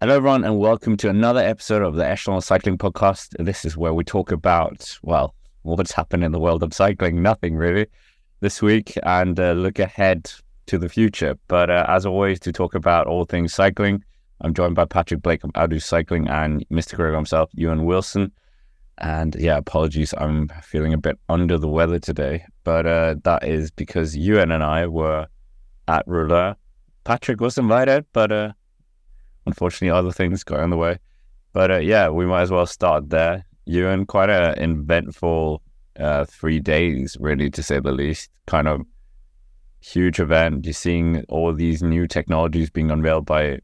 Hello, everyone, and welcome to another episode of the Echelon Cycling Podcast. This is where we talk about, well, what's happened in the world of cycling, nothing really, this week, and uh, look ahead to the future. But uh, as always, to talk about all things cycling, I'm joined by Patrick Blake of Outdo Cycling and Mr. Greg himself, Ewan Wilson. And yeah, apologies, I'm feeling a bit under the weather today, but uh, that is because Ewan and I were at Rouleur. Patrick was invited, but uh, unfortunately, other things got in the way. But uh, yeah, we might as well start there. Ewan, quite an eventful uh, three days, really, to say the least. Kind of huge event. You're seeing all these new technologies being unveiled by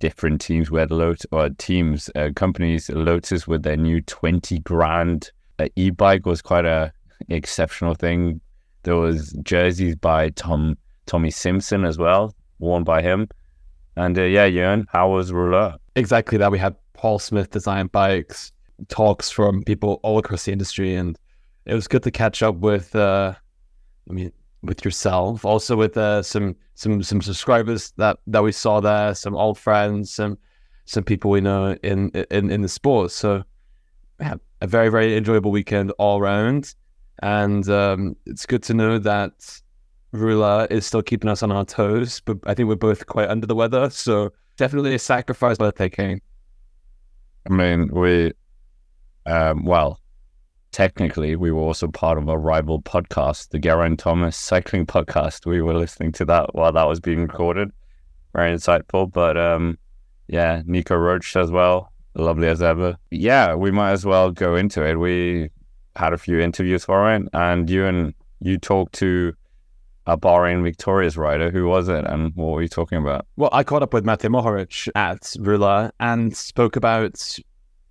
different teams. We had Lotus, or teams, uh, companies, Lotus with their new 20 grand uh, e-bike was quite a exceptional thing. There was jerseys by Tom Tommy Simpson as well, worn by him. And uh, yeah, Ewan, how was Rouleur? Exactly that. We had Paul Smith design bikes, talks from people all across the industry, and it was good to catch up with. Uh, I mean, with yourself, also with uh, some some some subscribers that that we saw there, some old friends, some some people we know in in in the sport. So yeah, a very very enjoyable weekend all around, and um, it's good to know that Rouleur is still keeping us on our toes, but I think we're both quite under the weather. So definitely a sacrifice birthday king. I mean, we, um, well, technically, we were also part of a rival podcast, the Geraint Thomas Cycling Podcast. We were listening to that while that was being recorded. Very insightful. But um, yeah, Nico Roche as well, lovely as ever. Yeah, we might as well go into it. We had a few interviews for it, and you and you talked to a Bahrain Victorious rider. Who was it, and what were you talking about? Well, I caught up with Matej Mohoric at Rouleur and spoke about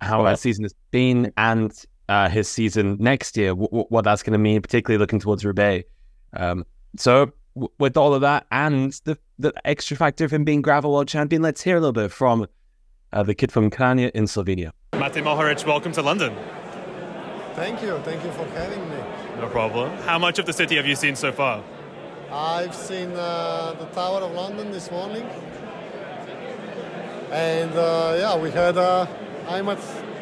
how that season has been and uh, his season next year, w- w- what that's going to mean, particularly looking towards Roubaix. Um, so, w- with all of that and the, the extra factor of him being gravel world champion, let's hear a little bit from uh, the kid from Kranja in Slovenia. Matej Mohoric, welcome to London. Thank you. Thank you for having me. No problem. How much of the city have you seen so far? I've seen uh, the Tower of London this morning. And uh, yeah, we had, uh, I'm at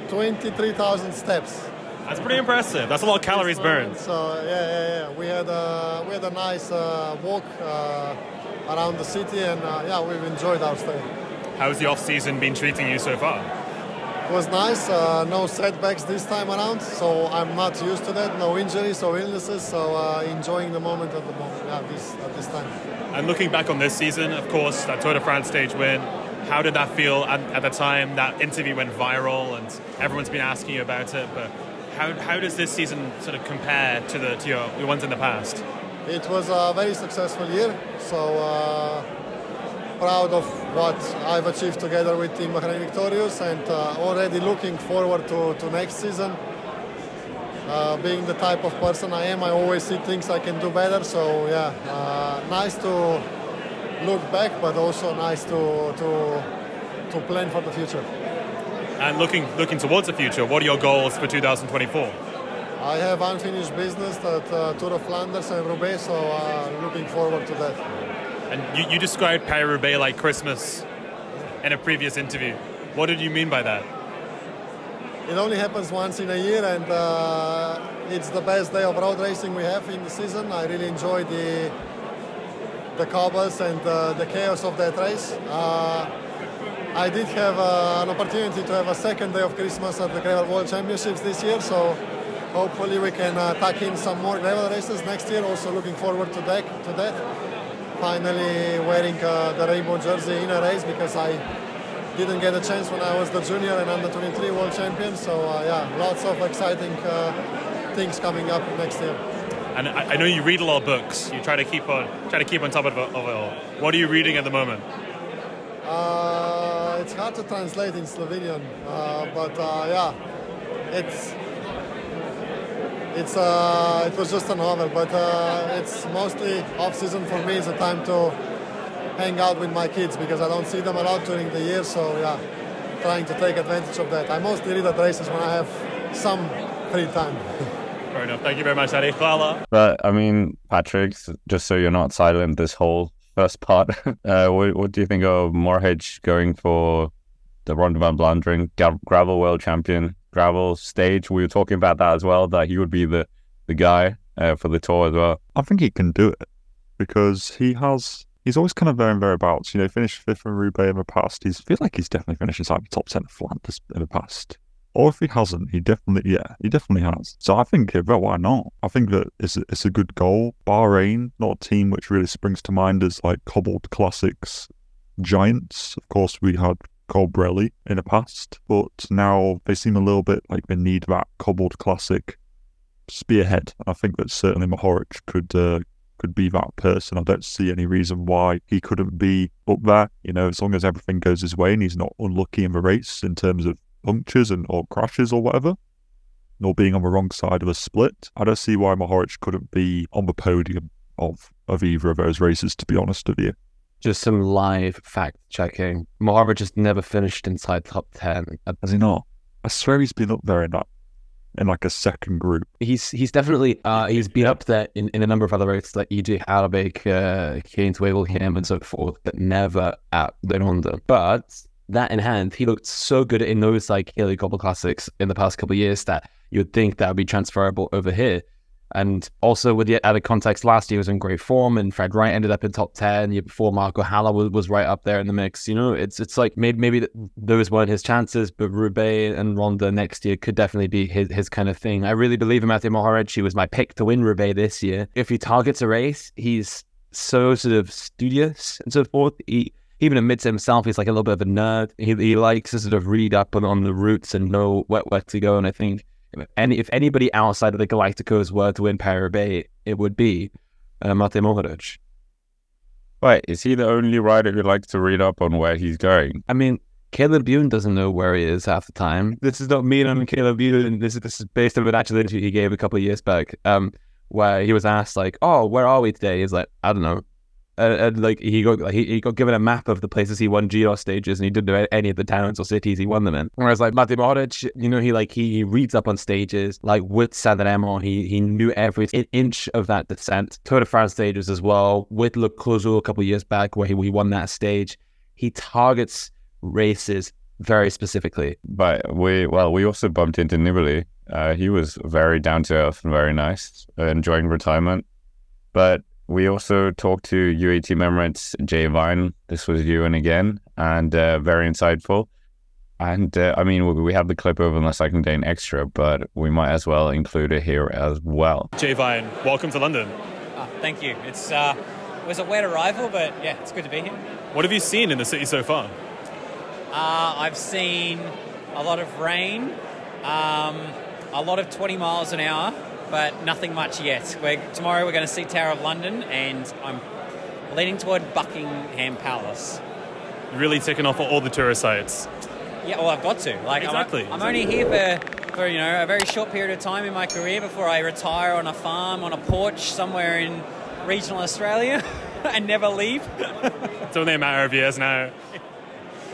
23,000 steps. That's pretty impressive. That's a lot of calories burned. So yeah, yeah, yeah. We had a, we had a nice uh, walk uh, around the city and uh, yeah, we've enjoyed our stay. How's the off season been treating you so far? It was nice. Uh, no setbacks this time around, so I'm not used to that. No injuries or illnesses, so uh, enjoying the moment at the moment. Yeah, this at this time. And looking back on this season, of course, that Tour de France stage win. How did that feel at, at the time? That interview went viral, and everyone's been asking you about it. But how, how does this season sort of compare to the to your, your ones in the past? It was a very successful year, so uh, proud of what I've achieved together with Team Bahrain Victorious and uh, already looking forward to, to next season. Uh, being the type of person I am, I always see things I can do better. So yeah, uh, nice to look back, but also nice to, to, to plan for the future. And looking looking towards the future, what are your goals for 2024? I have unfinished business at uh, Tour of Flanders and Roubaix, so uh, looking forward to that. And you, you described Paris Roubaix like Christmas in a previous interview. What did you mean by that? It only happens once in a year, and uh, it's the best day of road racing we have in the season. I really enjoy the the cobbles and uh, the chaos of that race. Uh, I did have uh, an opportunity to have a second day of Christmas at the Gravel World Championships this year, so hopefully we can uh, tuck in some more gravel races next year. Also looking forward to. To that. Finally wearing uh, the rainbow jersey in a race because I didn't get a chance when I was the junior and under 23 world champion. So uh, yeah, lots of exciting uh, things coming up next year. And I, I, know you read a lot of books. You try to keep on try to keep on top of it, of it all. What are you reading at the moment? Uh, it's hard to translate in Slovenian, uh, but uh, yeah, it's it's uh, it was just a novel, but uh, it's mostly off season for me. It's a time to hang out with my kids because I don't see them a lot during the year. So yeah, trying to take advantage of that. I mostly read at races when I have some free time. Fair enough. Thank you very much, Adi. Hvala. But I mean, Patrick, just so you're not silent this whole first part, uh, what, what, do you think of Mohoric going for the Ronde van Vlaanderen gravel world champion gravel stage. We were talking about that as well. That he would be the the guy uh, for the tour as well. I think he can do it because he has. He's always kind of there and thereabouts. You know, finished fifth in Roubaix in the past. He's I feel like he's definitely finished inside the top ten of Flanders in the past. Or if he hasn't, he definitely, yeah, he definitely has. So I think, well, why not? I think that it's it's a good goal. Bahrain, not a team which really springs to mind as like cobbled classics giants. Of course, we had Colbrelli in the past, but now they seem a little bit like they need that cobbled classic spearhead. I think that certainly Mohoric could uh, could be that person. I don't see any reason why he couldn't be up there. You know, as long as everything goes his way and he's not unlucky in the race in terms of punctures and or crashes or whatever, nor being on the wrong side of a split. I don't see why Mohoric couldn't be on the podium of of either of those races. To be honest with you, just some live fact checking. Mohoric just never finished inside top ten. Has he not? I swear he's been up there in that in like a second group. He's he's definitely uh, he's been up there in, in a number of other races like EJ Harelbeke, uh, Keynes Wevelgem and so forth, but never at the Ronde. But that in hand, he looked so good in those like Haley Cobble Classics in the past couple of years that you'd think that would be transferable over here. And also with the added context, last year was in great form, and Fred Wright ended up in top ten. Year before, Marco Haller was, was right up there in the mix. You know, it's it's like maybe maybe those weren't his chances, but Roubaix and Ronda next year could definitely be his his kind of thing. I really believe in Matthew Mohoric. He was my pick to win Roubaix this year. If he targets a race, he's so sort of studious and so forth. He even admits himself he's like a little bit of a nerd. He, he likes to sort of read up on, on the routes and know where, where to go. And I think any if anybody outside of the Galacticos were to win Paris it would be uh, Matej Mohoric. Wait, is he the only rider who likes to read up on where he's going? I mean, Caleb Ewan doesn't know where he is half the time. This is not me on Caleb Ewan. This is this is based on an actual interview he gave a couple of years back, um, where he was asked like, "Oh, where are we today?" He's like, "I don't know." And, and, like he got like, he, he got given a map of the places he won Giro stages, and he didn't know any of the towns or cities he won them in. Whereas like Matej Mohoric, you know, he like he, he reads up on stages. Like with Sanremo, he he knew every inch of that descent. Tour de France stages as well. With Le Creusot a couple years back, where he, he won that stage, he targets races very specifically. But we well, we also bumped into Nibali. Uh, he was very down to earth and very nice, enjoying retirement. But we also talked to UAE team Emirates Jay Vine. This was you and again, and uh, very insightful. And uh, I mean, we have the clip over on the Cycling Dane Extra, but we might as well include it here as well. Jay Vine, welcome to London. Oh, thank you. It's uh, it was a wet arrival, but yeah, it's good to be here. What have you seen in the city so far? Uh, I've seen a lot of rain, um, a lot of 20 miles an hour, but nothing much yet. We're, tomorrow we're going to see Tower of London, and I'm leaning toward Buckingham Palace. Really ticking off all the tourist sites. Yeah, well, I've got to. Like, exactly. I'm, I'm only here for, for you know a very short period of time in my career before I retire on a farm on a porch somewhere in regional Australia and never leave. it's only a matter of years now.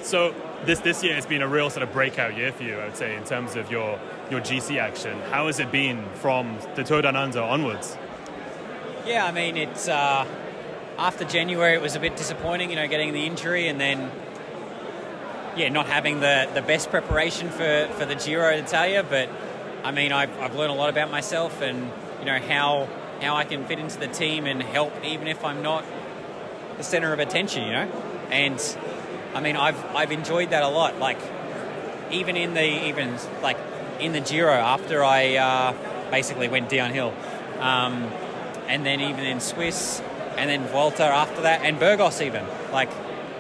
So this this year has been a real sort of breakout year for you, I would say, in terms of your your GC action. How has it been from the Tour Down onwards? Yeah, I mean, it's uh, after January, it was a bit disappointing, you know, getting the injury and then, yeah, not having the, the best preparation for, for the Giro d'Italia. But I mean, I've, I've learned a lot about myself and, you know, how, how I can fit into the team and help even if I'm not the center of attention, you know? And I mean, I've, I've enjoyed that a lot. Like, even in the, even like in the Giro after I uh, basically went downhill. Um, and then even in Swiss, and then Vuelta after that, and Burgos even. Like,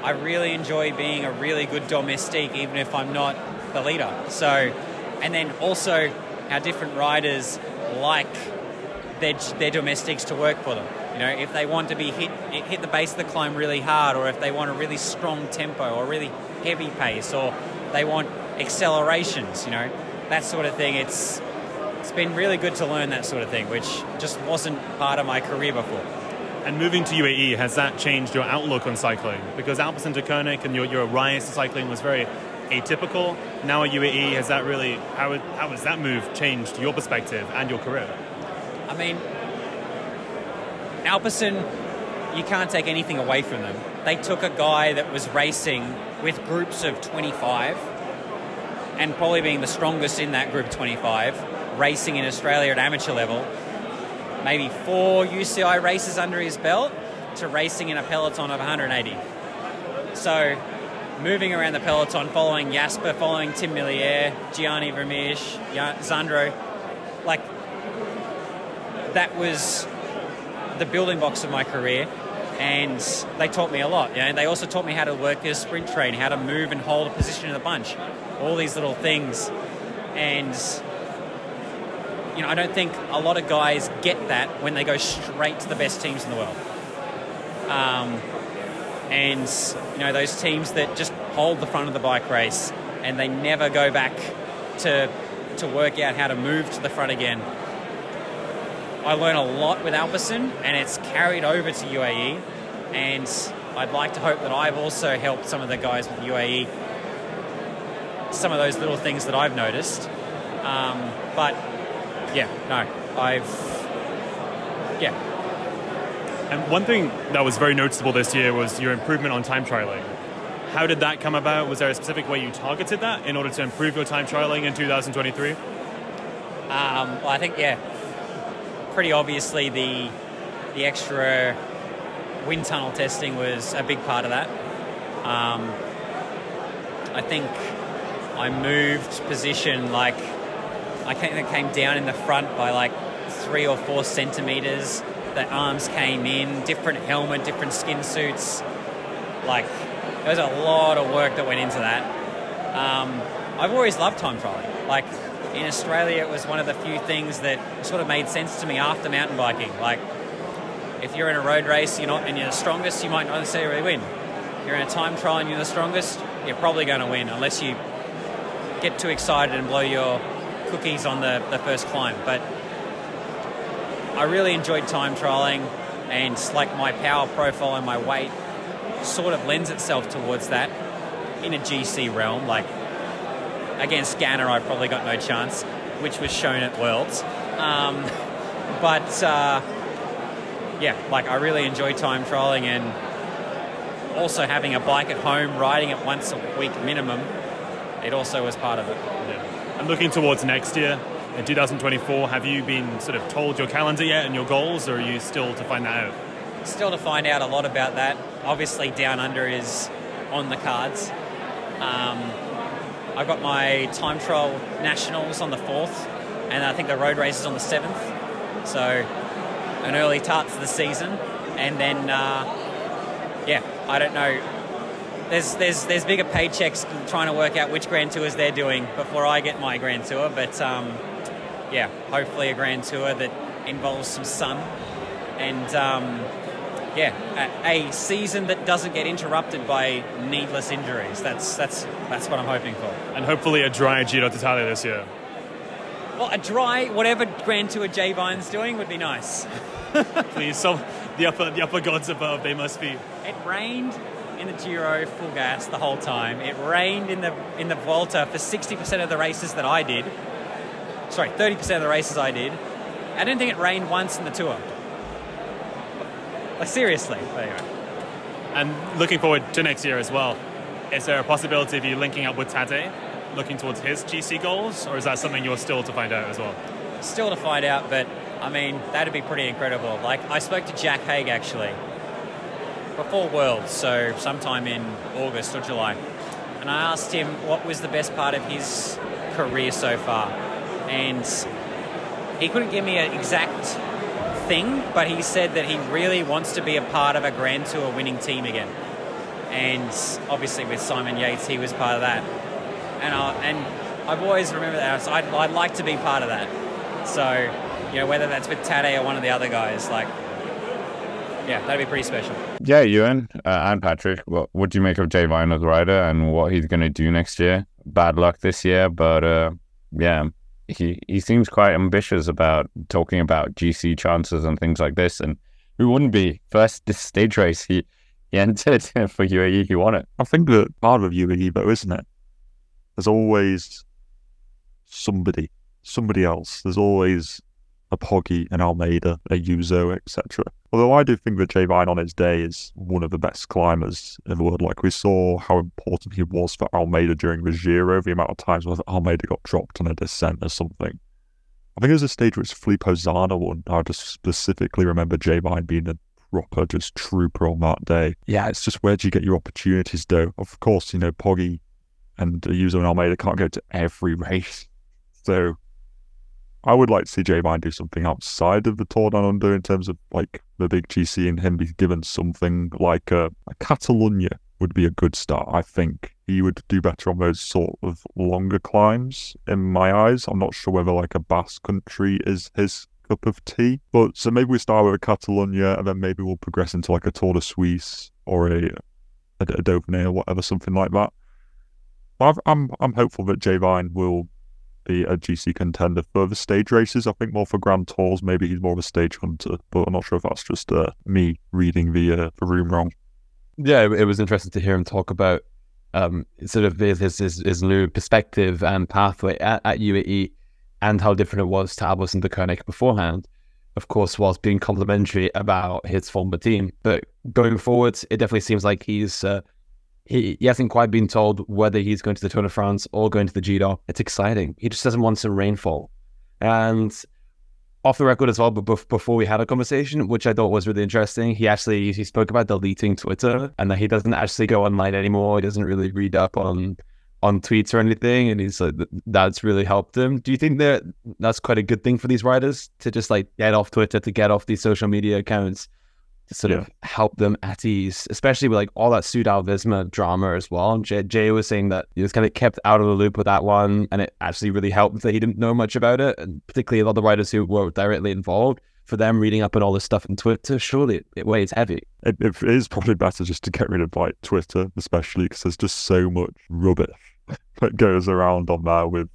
I really enjoy being a really good domestique, even if I'm not the leader. So, and then also how different riders like their, their domestiques to work for them. You know, if they want to be hit hit the base of the climb really hard, or if they want a really strong tempo or really heavy pace, or they want accelerations, you know, that sort of thing. It's it's been really good to learn that sort of thing, which just wasn't part of my career before. And moving to UAE, has that changed your outlook on cycling? Because Alpecin-Deceuninck and your, your rise to cycling was very atypical. Now at UAE, has that really, how, how has that move changed your perspective and your career? I mean, Alpecin, you can't take anything away from them. They took a guy that was racing with groups of 25 and probably being the strongest in that group 25, racing in Australia at amateur level, maybe four UCI races under his belt to racing in a peloton of 180. So moving around the peloton, following Jasper, following Tim Merlier, Gianni Vermeersch, Xandro, like that was the building blocks of my career and they taught me a lot. You know, they also taught me how to work as sprint train, how to move and hold a position in the bunch, all these little things. And you know, I don't think a lot of guys get that when they go straight to the best teams in the world. Um, and you know, those teams that just hold the front of the bike race and they never go back to to work out how to move to the front again. I learned a lot with Alpecin, and it's carried over to UAE. And I'd like to hope that I've also helped some of the guys with UAE some of those little things that I've noticed. Um, but yeah, no, I've yeah. And one thing that was very noticeable this year was your improvement on time trialing. How did that come about? Was there a specific way you targeted that in order to improve your time trialing in 2023? Um, well, I think yeah, pretty obviously the the extra wind tunnel testing was a big part of that. Um, I think I moved position like I came, came down in the front by like three or four centimeters. The arms came in, different helmet, different skin suits. Like there was a lot of work that went into that. Um, I've always loved time trialing. Like in Australia, it was one of the few things that sort of made sense to me after mountain biking. Like if you're in a road race, you're not and you're the strongest, you might not necessarily win. If you're in a time trial and you're the strongest, you're probably going to win unless you get too excited and blow your cookies on the, the first climb. But I really enjoyed time trialing, and like my power profile and my weight sort of lends itself towards that in a GC realm. Like against Ganna, I've probably got no chance, which was shown at Worlds. Um, but uh, yeah, like I really enjoy time trialing and also having a bike at home, riding it once a week minimum. It also was part of it. Yeah. And looking towards next year, in 2024, have you been sort of told your calendar yet and your goals, or are you still to find that out? Still to find out a lot about that. Obviously, Down Under is on the cards. Um, I've got my time trial nationals on the 4th, and I think the road race is on the 7th. So, an early start to the season. And then, uh, yeah, I don't know. There's, there's, there's bigger paychecks trying to work out which Grand Tours they're doing before I get my Grand Tour. But um, yeah, hopefully a Grand Tour that involves some sun and um, yeah, a, a, season that doesn't get interrupted by needless injuries. That's that's that's what I'm hoping for. And hopefully a dry Giro d'Italia this year. Well, a dry whatever Grand Tour Jay Vine's doing would be nice. Please, so the upper the upper gods above, they must be. It rained in the Giro full gas the whole time. It rained in the in the Vuelta for 60% of the races that I did. Sorry, 30% of the races I did. I didn't think it rained once in the tour. Like seriously. Anyway. And looking forward to next year as well. Is there a possibility of you linking up with Tadej, looking towards his GC goals, or is that something you're still to find out as well? Still to find out, but I mean that'd be pretty incredible. Like I spoke to Jack Haig actually before Worlds, so sometime in August or July, and I asked him what was the best part of his career so far, and he couldn't give me an exact thing, but he said that he really wants to be a part of a Grand Tour winning team again. And obviously, with Simon Yates, he was part of that. And I, and I've always remembered that. So I'd, I'd like to be part of that. So, you know, whether that's with Tadej or one of the other guys, like, yeah, that'd be pretty special. Yeah, Ewan uh, and Patrick, what, what do you make of Jay Vine as rider and what he's going to do next year? Bad luck this year, but uh, yeah, he he seems quite ambitious about talking about GC chances and things like this. And who wouldn't be? First stage race he he entered for UAE, he won it. I think that part of UAE though, isn't it? There's always somebody, somebody else. There's always a Poggy, an Almeida, a Ayuso, etc. Although I do think that Jay Vine on his day is won of the best climbers in the world. Like we saw how important he was for Almeida during the Giro, the amount of times where Almeida got dropped on a descent or something. I think it was a stage where it's Filippo Zana one. I just specifically remember Jay Vine being a proper just trooper on that day. Yeah, it's just where do you get your opportunities though? Of course, you know, Poggy and Ayuso and Almeida can't go to every race. So I would like to see Jay Vine do something outside of the Tour Down Under in terms of like the big GC and him be given something like a, a Catalonia would be a good start. I think he would do better on those sort of longer climbs in my eyes. I'm not sure whether like a Basque country is his cup of tea. But so maybe we start with a Catalonia and then maybe we'll progress into like a Tour de Suisse or a, a, a Dauphiné or whatever, something like that. i I'm I'm hopeful that Jay Vine will be a GC contender for the stage races. I think more for Grand Tours. Maybe he's more of a stage hunter, but I'm not sure if that's just uh, me reading the uh, the room wrong. Yeah, it was interesting to hear him talk about um, sort of his, his his new perspective and pathway at, at UAE, and how different it was to Abos and Deceuninck beforehand. Of course, whilst being complimentary about his former team, but going forward, it definitely seems like he's uh, he, he hasn't quite been told whether he's going to the Tour de France or going to the Giro. It's exciting. He just doesn't want some rainfall. And off the record as well, but before we had a conversation, which I thought was really interesting, he actually he spoke about deleting Twitter and that he doesn't actually go online anymore. He doesn't really read up on on tweets or anything, and he's like that's really helped him. Do you think that that's quite a good thing for these riders to just like get off Twitter, to get off these social media accounts, to sort yeah. of help them at ease, especially with like all that Soudal Visma drama as well. Jay, Jay, was saying that he was kind of kept out of the loop with that one, and it actually really helped that he didn't know much about it, and particularly a lot of the writers who were directly involved. For them reading up on all this stuff on Twitter, surely it, it weighs heavy. It, it is probably better just to get rid of like Twitter, especially because there's just so much rubbish that goes around on there with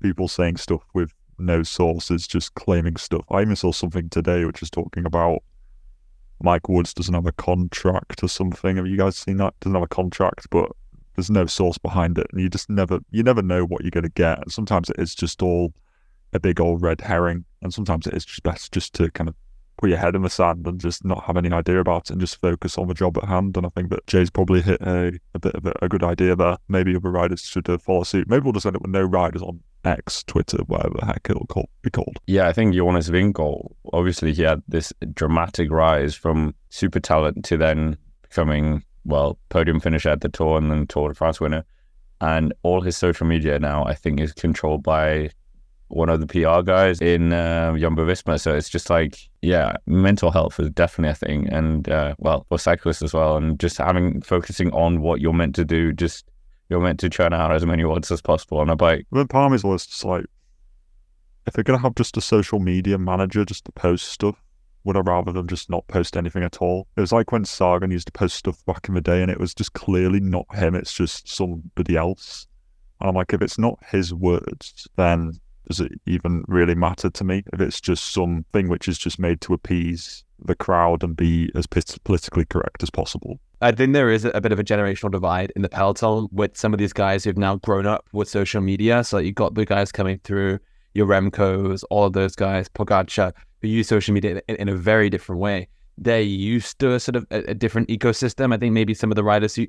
people saying stuff with no sources, just claiming stuff. I even saw something today which is talking about Mike Woods doesn't have a contract or something. Have you guys seen that? Doesn't have a contract, but there's no source behind it, and you just never you never know what you're going to get. And sometimes it is just all a big old red herring, and sometimes it is just best just to kind of put your head in the sand and just not have any idea about it and just focus on the job at hand. And I think that Jay's probably hit a, a bit of a, a good idea there. Maybe other riders should uh, follow suit. Maybe we'll just end up with no riders on X, Twitter, whatever the heck it'll call, be called. Yeah, I think Jonas Winkel, obviously he had this dramatic rise from super talent to then becoming, well, podium finisher at the Tour and then Tour de France winner. And all his social media now, I think, is controlled by one of the PR guys in uh, Jumbo Visma. So it's just like, yeah, mental health is definitely a thing. And, uh, well, for cyclists as well. And just having, focusing on what you're meant to do, just you're meant to churn out as many watts as possible on a bike. The problem is always just like, if they're going to have just a social media manager just to post stuff, would I rather than just not post anything at all? It was like when Sagan used to post stuff back in the day and it was just clearly not him, it's just somebody else. And I'm like, if it's not his words, then does it even really matter to me? If it's just something which is just made to appease the crowd and be as politically correct as possible. I think there is a bit of a generational divide in the peloton with some of these guys who've now grown up with social media. So you've got the guys coming through, your Remcos, all of those guys, Pogacar, who use social media in, in a very different way. They're used to a sort of a, a, different ecosystem. I think maybe some of the riders who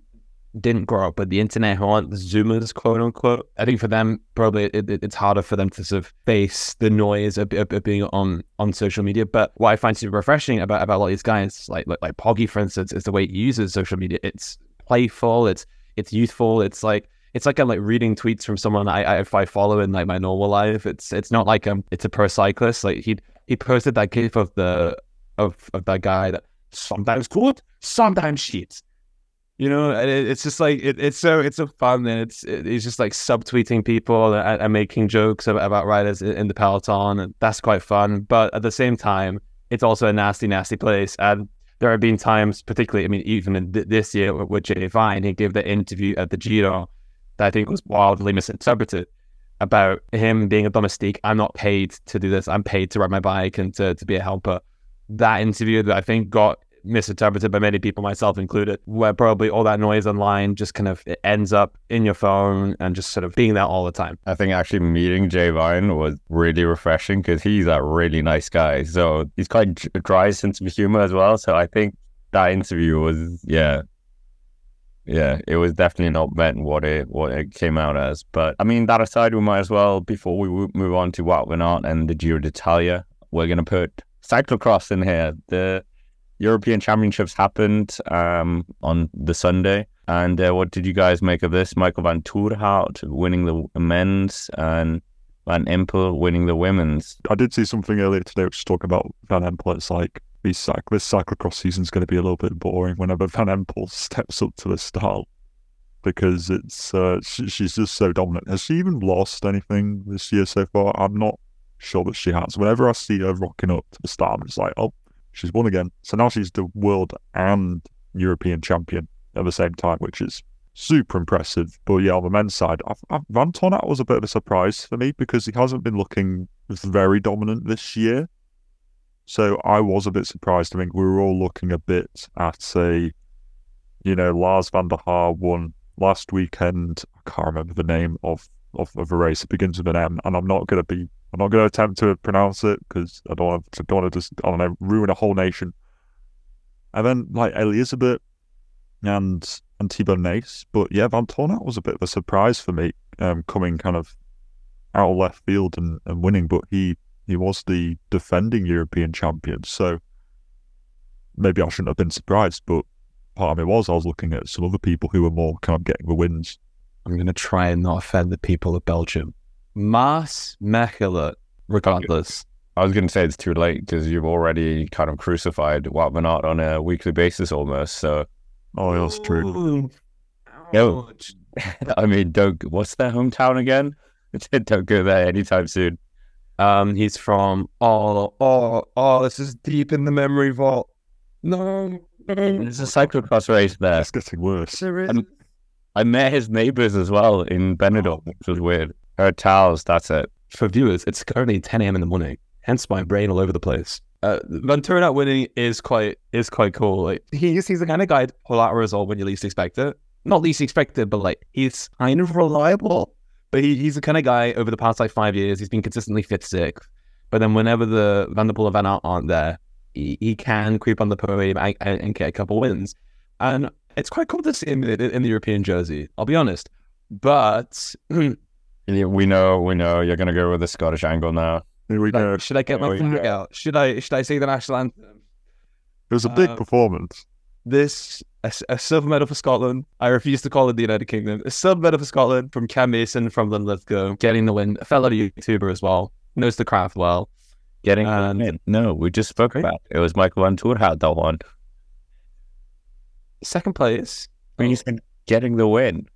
didn't grow up with the internet who aren't Zoomers, quote unquote. I think for them, probably it, it, it's harder for them to sort of face the noise of, of, of, being on on social media. But what I find super refreshing about, about a lot of these guys, like, like like Poggy, for instance, is the way he uses social media. It's playful, it's it's youthful, it's like it's like I'm like reading tweets from someone I, I if I follow in like my normal life. It's it's not like um it's a pro cyclist. Like he he posted that gif of the of of that guy that sometimes good, sometimes shit you know it, it's just like it, it's so it's so fun and it's it, it's just like subtweeting people and, and making jokes about, riders in, the peloton and that's quite fun. But at the same time it's also a nasty nasty place. And there have been times particularly i mean even th- this year with, with jay vine he gave the interview at the giro that i think was wildly misinterpreted about him being a domestique. I'm not paid to do this. I'm paid to ride my bike and to, to be a helper. That interview that i think got misinterpreted by many people, myself included, where probably all that noise online just kind of ends up in your phone and just sort of being there all the time. I think actually meeting Jay Vine was really refreshing because he's a really nice guy. So he's quite dry sense of humor as well. So I think that interview was, yeah, yeah, it was definitely not meant what it what it came out as. But I mean, that aside, we might as well before we move on to what we're not and the Giro d'Italia, we're gonna put cyclocross in here. The European Championships happened um, on the Sunday. And uh, what did you guys make of this? Michael Vanthourenhout winning the men's and Van Empel winning the women's. I did see something earlier today which was talking about Van Empel. It's like this, cyc- this cyclocross season is going to be a little bit boring whenever Van Empel steps up to the start because it's uh, she, she's just so dominant. Has she even lost anything this year so far? I'm not sure that she has. Whenever I see her rocking up to the start, I'm just like, oh, she's won again. So now she's the world and European champion at the same time, which is super impressive. But yeah, on the men's side, Vanthourenhout was a bit of a surprise for me because he hasn't been looking very dominant this year. So I was a bit surprised. I think we were all looking a bit at a, you know, Lars van der Haar won last weekend. I can't remember the name of, of, of a race. It begins with an M, and I'm not going to be I'm not going to attempt to pronounce it because I don't want to, don't want to just I don't know ruin a whole nation. And then like Elizabeth and and Thibau Nys, but yeah, Vanthourenhout was a bit of a surprise for me, um, coming kind of out of left field and, and winning. But he he was the defending European champion, so maybe I shouldn't have been surprised. But part of me was I was looking at some other people who were more kind of getting the wins. I'm going to try and not offend the people of Belgium. Maas Mechelen, regardless. I was going to say it's too late because you've already kind of crucified Wout van Aert on a weekly basis almost. So, oh, that's true. No, I mean, don't. What's their hometown again? don't go there anytime soon. Um, he's from oh oh oh. This is deep in the memory vault. No, there's a cyclocross race there. It's getting worse. I met his neighbors as well in Benidorm, which was weird. Herentals, that's it. For viewers, it's currently 10 a.m. in the morning, hence my brain all over the place. Uh, Ventura winning is quite is quite cool. Like he's he's the kind of guy to pull out a result when you least expect it. Not least expected, but like he's kind of reliable. But he, he's the kind of guy over the past like five years, he's been consistently fifth, sixth. But then whenever the Van der and Van Aert aren't there, he, he can creep on the podium and, and, and, get a couple wins. And it's quite cool to see him in, in the European jersey. I'll be honest. But Yeah, we know, we know. You're gonna go with the Scottish angle now. we go. Should I get my flag out? Should I? Should I say the national anthem? It was a big uh, performance. This a, a, silver medal for Scotland. I refuse to call it the United Kingdom. A silver medal for Scotland from Cam Mason from the getting the win. A fellow YouTuber as well, knows the craft well. Getting and, win. No, we just spoke great. about it. it was Michael Vanthourenhout that won. Second place. He's getting the win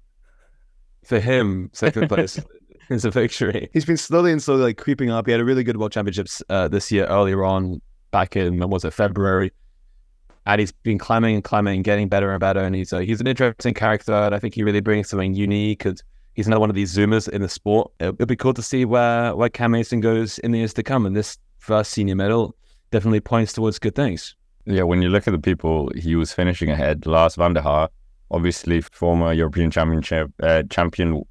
for him, second place is a victory. He's been slowly and slowly like creeping up. He had a really good World Championships uh, this year earlier on, back in was it February, and he's been climbing and climbing, and getting better and better. And he's uh, he's an interesting character, and I think he really brings something unique. And he's another one of these zoomers in the sport. It'll be cool to see where where Cam Mason goes in the years to come. And this first senior medal definitely points towards good things. Yeah, when you look at the people he was finishing ahead, Lars van der Haar obviously former European Championship uh, champion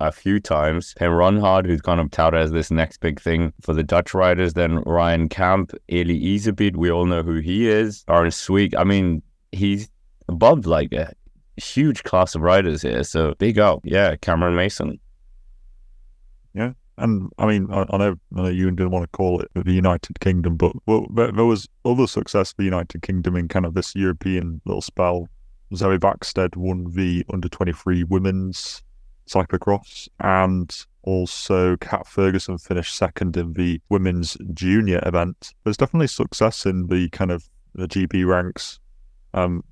a few times. Then Ronhaar, who's kind of touted as this next big thing for the Dutch riders. Then Ryan Kamp, Eli Iserbyt, we all know who he is. Aaron Sweeck, I mean, he's above like a huge class of riders here. So big up. Yeah, Cameron Mason. Yeah. And I mean, I, I know, I know you didn't want to call it the United Kingdom, but well, there, there was other success for the United Kingdom in kind of this European little spell Zoe Bäckstedt won the under 23 women's cyclocross, and also Kat Ferguson finished second in the women's junior event. There's definitely success in the kind of the GB ranks. Um,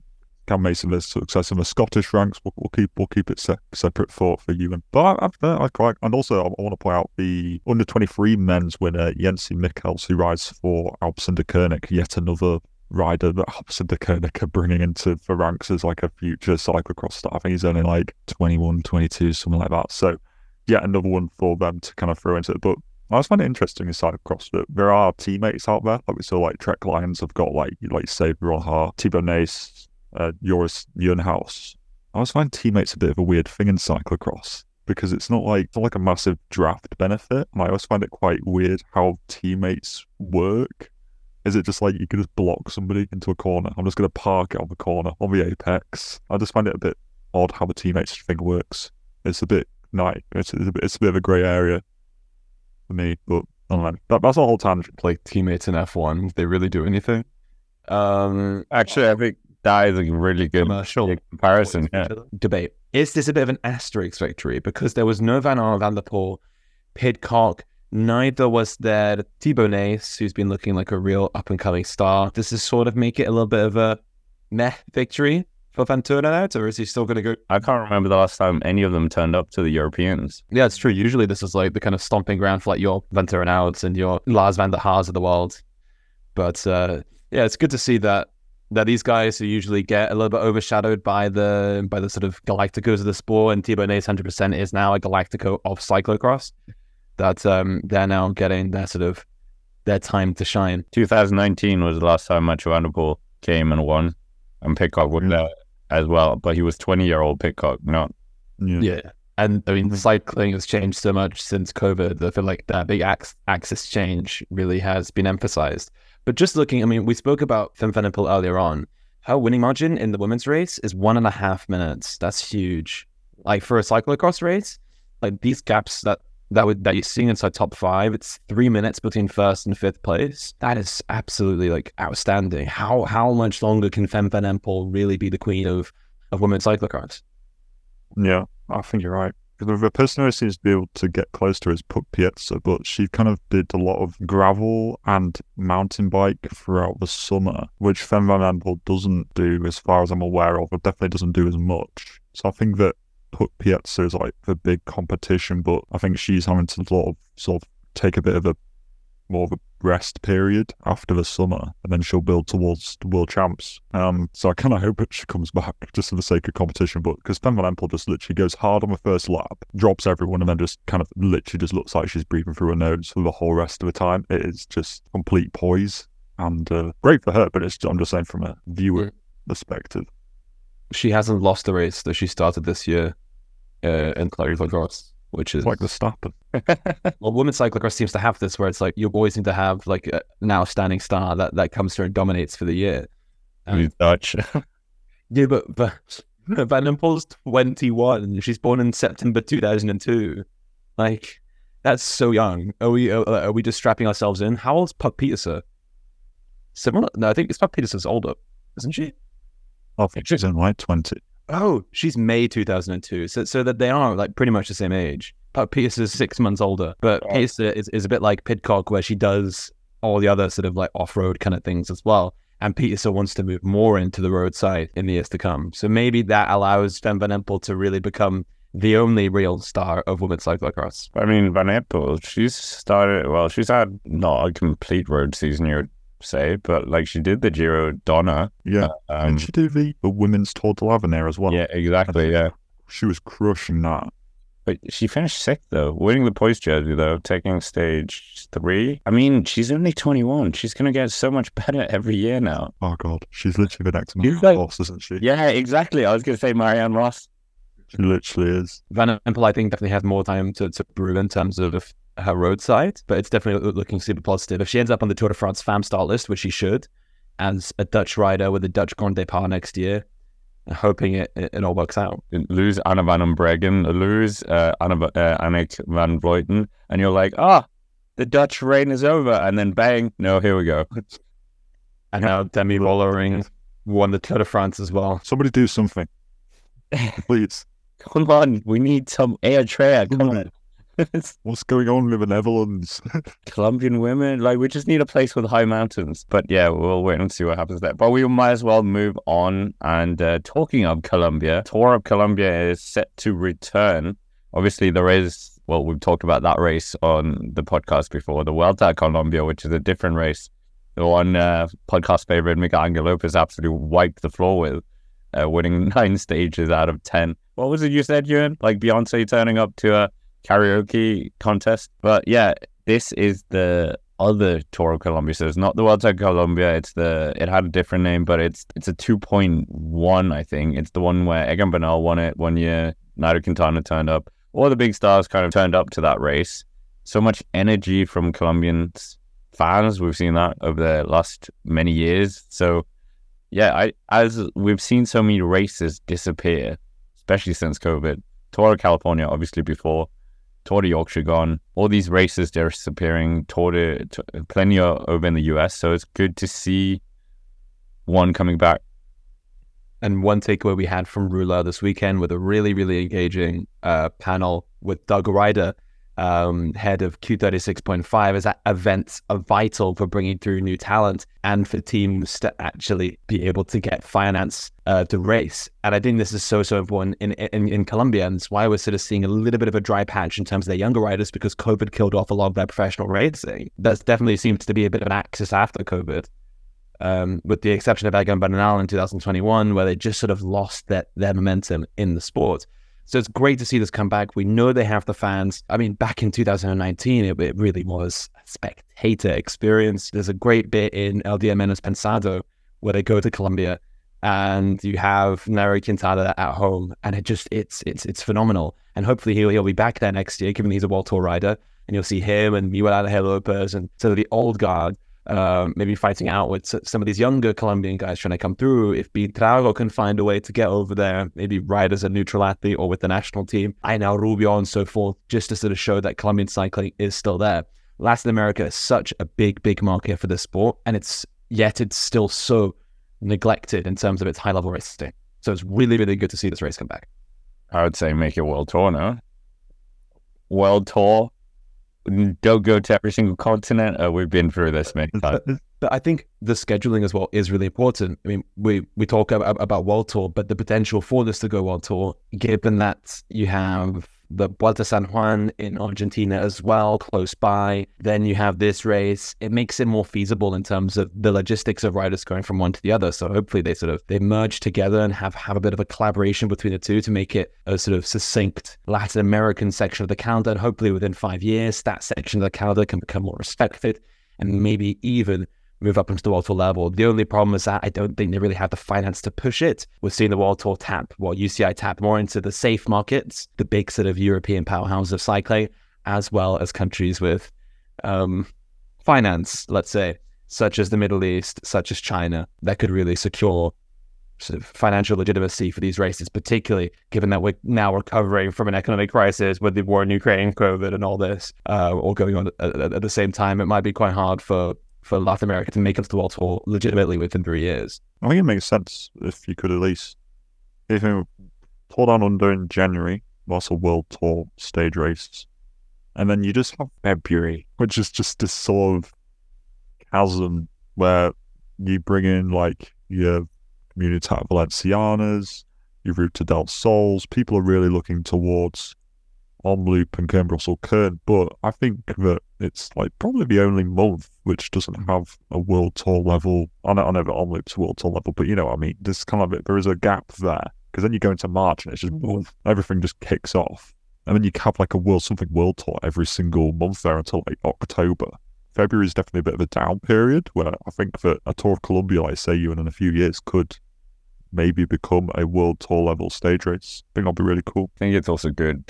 Cam Mason there's success in the Scottish ranks. We'll, we'll keep we'll keep it se- separate for for you. And but I, I, I quite and also I, I want to point out the under 23 men's winner Jente Michels who rides for Alpecin-Deceuninck, yet another rider that Alpecin-Deceuninck are bringing into the ranks as like a future cyclocross star. I think he's only like 21, 22, something like that. So, yeah, another one for them to kind of throw into it. But I just find it interesting in cyclocross that there are teammates out there. Like we saw, like Trek Lions have got like like Saber on her, Thibau Nys, uh, Joris House. I always find teammates a bit of a weird thing in cyclocross because it's not like it's not like a massive draft benefit. And I always find it quite weird how teammates work. Is it just like you could just block somebody into a corner? I'm just going to park it on the corner on the apex. I just find it a bit odd how the teammates thing works. It's a bit night. It's, it's, a bit, it's a bit of a grey area for me, but I don't know. That, that's a whole tangent. Like teammates in F1, they really do anything. Um, Actually, I think that is a really good commercial comparison. Yeah. debate. Is this a bit of an asterisk victory because there was no Van Aert, Van der Poel, Pidcock, neither was there Thibau Nys, who's been looking like a real up and coming star. Does this sort of make it a little bit of a meh victory for Vanthourenhout, or is he still going to go? I can't remember the last time any of them turned up to the Europeans. Yeah, it's true. Usually this is like the kind of stomping ground for like your Vanthourenhouts and your Lars van der Haars of the world. But uh, yeah, it's good to see that that these guys who usually get a little bit overshadowed by the by the sort of Galacticos of the sport, and Thibau Nys 100% is now a Galactico of cyclocross. That um, they're now getting their sort of their time to shine. 2019 was the last time Mathieu Van der Poel came and won, and Pidcock was there as well. But he was 20 year old Pidcock, not. Yeah. Yeah. And I mean, cycling has changed so much since COVID. I feel like that big ax- axis change really has been emphasized. But just looking, I mean, we spoke about Fem Van der earlier on. Her winning margin in the women's race is one and a half minutes. That's huge. Like for a cyclocross race, like these gaps that that would that you're seeing inside top five, it's three minutes between first and fifth place. That is absolutely like outstanding. How how much longer can Fem Van der really be the queen of of women's cyclocross? Yeah, I think you're right. The, the person who seems to be able to get close to her is Puck Pieterse, but she kind of did a lot of gravel and mountain bike throughout the summer, which Fem Van Empel doesn't do, as far as I'm aware of, or definitely doesn't do as much. So I think that Puck Pieterse is like the big competition, but I think she's having to sort of sort of take a bit of a more of a rest period after the summer, and then she'll build towards the world champs. Um, so I kind of hope that she comes back just for the sake of competition, but because Van Empel just literally goes hard on the first lap, drops everyone, and then just kind of literally just looks like she's breathing through her nose for the whole rest of the time. It is just complete poise and uh, great for her, but it's I'm just saying from a viewer perspective. She hasn't lost the race that she started this year uh, in cyclocross, which is Like the Stappen. well, women's cyclocross seems to have this where it's like you always need to have like a now standing star that that comes through and dominates for the year. Um, Dutch. Yeah, but, but Van der Poel's 21. She's born in September 2002. Like, that's so young. Are we are, are we just strapping ourselves in? How old's Puck Pieterse? Similar? No, I think it's Puck Pieterse's older, isn't she? I think she's in like 20. Oh, she's May 2002. So so that they are like pretty much the same age. Uh, Puck is six months older. But Yeah. Is, is a bit like Pidcock, where she does all the other sort of like off road kind of things as well. And Pieterse wants to move more into the roadside in the years to come. So maybe that allows Van Van Empel to really become the only real star of women's cyclocross. I mean, Van Empel, she's started, well, she's had not a complete road season, would say, but like she did the Giro Donne. Yeah. Um, Did she did the, the women's Tour de l'Avenir as well? yeah, exactly. Yeah. She was crushing that. But she finished sixth, though, winning the post jersey, though, taking stage three. I mean, she's only 21. She's going to get so much better every year now. Oh, God. She's literally the next She's Marianne like- Vos, isn't she? Yeah, exactly. I was going to say Marianne Vos. She literally is. Van Empel, I think, definitely has more time to, to brew in terms of her roadside, but it's definitely looking super positive. If she ends up on the Tour de France Femmes start list, which she should, as a Dutch rider with a Dutch Grand Depart next year, hoping it, it, it all works out. Lose Anna van Breggen, lose uh, Anna, uh, Annemiek van Vleuten, and you're like, ah, the Dutch reign is over. And then bang, no, here we go. And now Demi Vollering won the Tour de France as well. Somebody do something, please. Come on, we need some Eritrea. Come on. What's going on with the Netherlands? Colombian women. Like, we just need a place with high mountains. But yeah, we'll wait and see what happens there. But we might as well move on. And uh, talking of Colombia, Tour of Colombia is set to return. Obviously, there is, well, we've talked about that race on the podcast before, the Vuelta a Colombia, which is a different race. The one uh, podcast favorite, Miguel Angel Lopez, absolutely wiped the floor with, uh, winning nine stages out of 10. What was it you said, Ewan? Like Beyonce turning up to a karaoke contest. But yeah, this is the other Tour of Colombia. So it's not the Vuelta of Colombia. It's the it had a different name, but it's it's a two point one. I think it's the one where Egan Bernal won it one year. Nairo Quintana turned up. All the big stars kind of turned up to that race. So much energy from Colombians fans. We've seen that over the last many years. So yeah, I as we've seen so many races disappear, especially since COVID. Tour of California, obviously before, Tour de Yorkshire gone. All these races they're disappearing. Tour de plenty are over in the US. So it's good to see one coming back. And one takeaway we had from Rouleur this weekend with a really, really engaging uh, panel with Doug Ryder, um, head of Q36.5, is that events are vital for bringing through new talent and for teams to actually be able to get finance uh, to race. And I think this is so, so important in, in, in Colombia. And it's why we're sort of seeing a little bit of a dry patch in terms of their younger riders because COVID killed off a lot of their professional racing. That definitely seems to be a bit of an axis after COVID. Um, with the exception of Egan Bernal in 2021, where they just sort of lost that, their momentum in the sport. So it's great to see this come back. We know they have the fans. I mean, back in 2019, it, it really was a spectator experience. There's a great bit in El Dia Menos Pensado where they go to Colombia and you have Nairo Quintana at home, and it just it's it's it's phenomenal. And hopefully he'll he'll be back there next year, given he's a World Tour rider, and you'll see him and Miguel Angel Lopez and sort of the old guard uh, maybe fighting out with some of these younger Colombian guys trying to come through. If Buitrago can find a way to get over there, maybe ride as a neutral athlete or with the national team, Einer Rubio and so forth, just to sort of show that Colombian cycling is still there. Latin America is such a big, big market for the sport, and it's yet it's still so neglected in terms of its high level racing. So it's really, really good to see this race come back. I would say make it world tour now. World tour don't go to every single continent. Uh, we've been through this many times. But I think the scheduling as well is really important. I mean, we we talk about, about World Tour, but the potential for this to go World Tour, given that you have the Vuelta San Juan in Argentina as well, close by. Then you have this race. It makes it more feasible in terms of the logistics of riders going from one to the other. So hopefully they sort of they merge together and have have a bit of a collaboration between the two to make it a sort of succinct Latin American section of the calendar. And hopefully within five years, that section of the calendar can become more respected and maybe even move up into the World Tour level. The only problem is that I don't think they really have the finance to push it. We're seeing the World Tour tap, well, UCI tap more into the safe markets, the big sort of European powerhouses of cycling, as well as countries with um, finance, let's say, such as the Middle East, such as China, that could really secure sort of financial legitimacy for these races, particularly given that we're now recovering from an economic crisis with the war in Ukraine, COVID, and all this, uh, all going on at, at, at the same time. It might be quite hard for for Latin America to make it to the World Tour legitimately within three years. I think it makes sense if you could at least if you Down Under in January, that's a World Tour stage race, and then you just have February, which is just this sort of chasm where you bring in like your Comunitat Valencianas, your Ruta del Sols. People are really looking towards Omloop and Kuurne-Brussel-Kuurne, but I think that it's like probably the only month which doesn't have a world tour level. I know, I know that Omloop's world tour level, but you know what I mean. There's kind of there is a gap there because then you go into March and it's just mm-hmm. boom, everything just kicks off, and then you have like a world something world tour every single month there until like October. February is definitely a bit of a down period where I think that a tour of Colombia, like say you in a few years, could maybe become a world tour level stage race. I think that'll be really cool. I think it's also good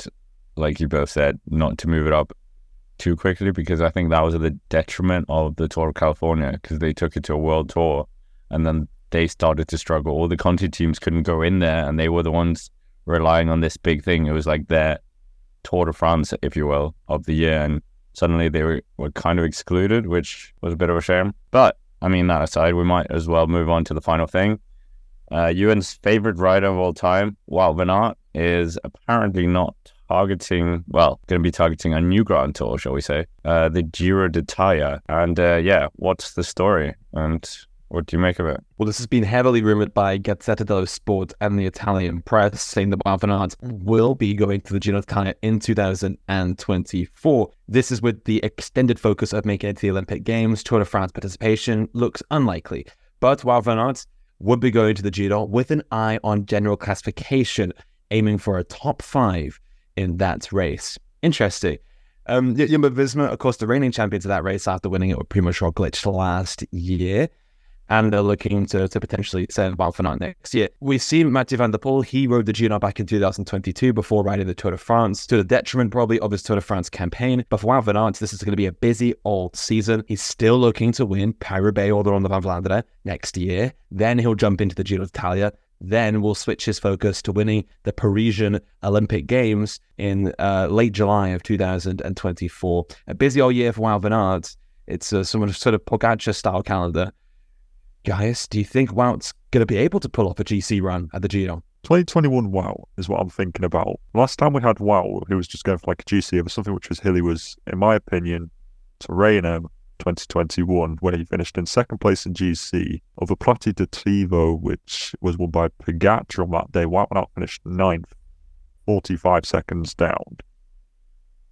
like you both said, not to move it up too quickly because I think that was at the detriment of the Tour of California because they took it to a world tour and then they started to struggle. All the Conti teams couldn't go in there and they were the ones relying on this big thing. It was like their Tour de France, if you will, of the year. And suddenly they were, were kind of excluded, which was a bit of a shame. But I mean, that aside, we might as well move on to the final thing. Uh, Ewan's favorite rider of all time, Wout van Aert, is apparently not targeting, well, going to be targeting a new Grand Tour, shall we say, uh, the Giro d'Italia. And uh, yeah, what's the story? And what do you make of it? Well, this has been heavily rumored by Gazzetta dello Sport and the Italian press, saying that Aert will be going to the Giro d'Italia in 2024. This is with the extended focus of making it to the Olympic Games. Tour de France participation looks unlikely. But while Aert would be going to the Giro with an eye on general classification, aiming for a top five in that race. Interesting. Um, Jumbo Visma, of course, the reigning champions of that race after winning it with Primoz Roglic last year. And they're looking to, to potentially send van Aert next year. We've seen Mathieu van der Poel. He rode the Giro back in 2022 before riding the Tour de France, to the detriment probably of his Tour de France campaign. But for Wout van Aert, this is going to be a busy old season. He's still looking to win Paris-Roubaix or the Ronde van Vlaanderen next year. Then he'll jump into the Giro d'Italia then will switch his focus to winning the Parisian Olympic Games in uh, late July of 2024. A busy old year for Wout van Aert. It's a sort of, sort of Pogacar style calendar. Guys, do you think Wout's going to be able to pull off a GC run at the Giro? 2021 Wout is what I'm thinking about. Last time we had Wout, who was just going for like a GC, was something which was hilly was, in my opinion, to Tirreno 2021 when he finished in second place in GC over Prati di Tivo, which was won by Pogacar on that day. Van Aert finished ninth, 45 seconds down.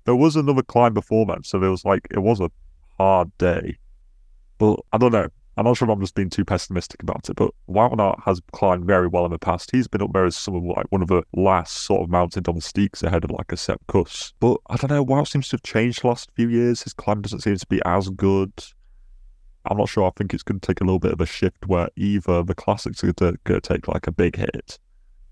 There was another climb before that, so it was like, it was a hard day. But I don't know. I'm not sure if I'm just being too pessimistic about it, but Wout has climbed very well in the past. He's been up there as some of like one of the last sort of mountain domestiques ahead of like a Sepp Kuss. But I don't know, Wout seems to have changed the last few years. His climb doesn't seem to be as good. I'm not sure. I think it's going to take a little bit of a shift where either the classics are going to take like a big hit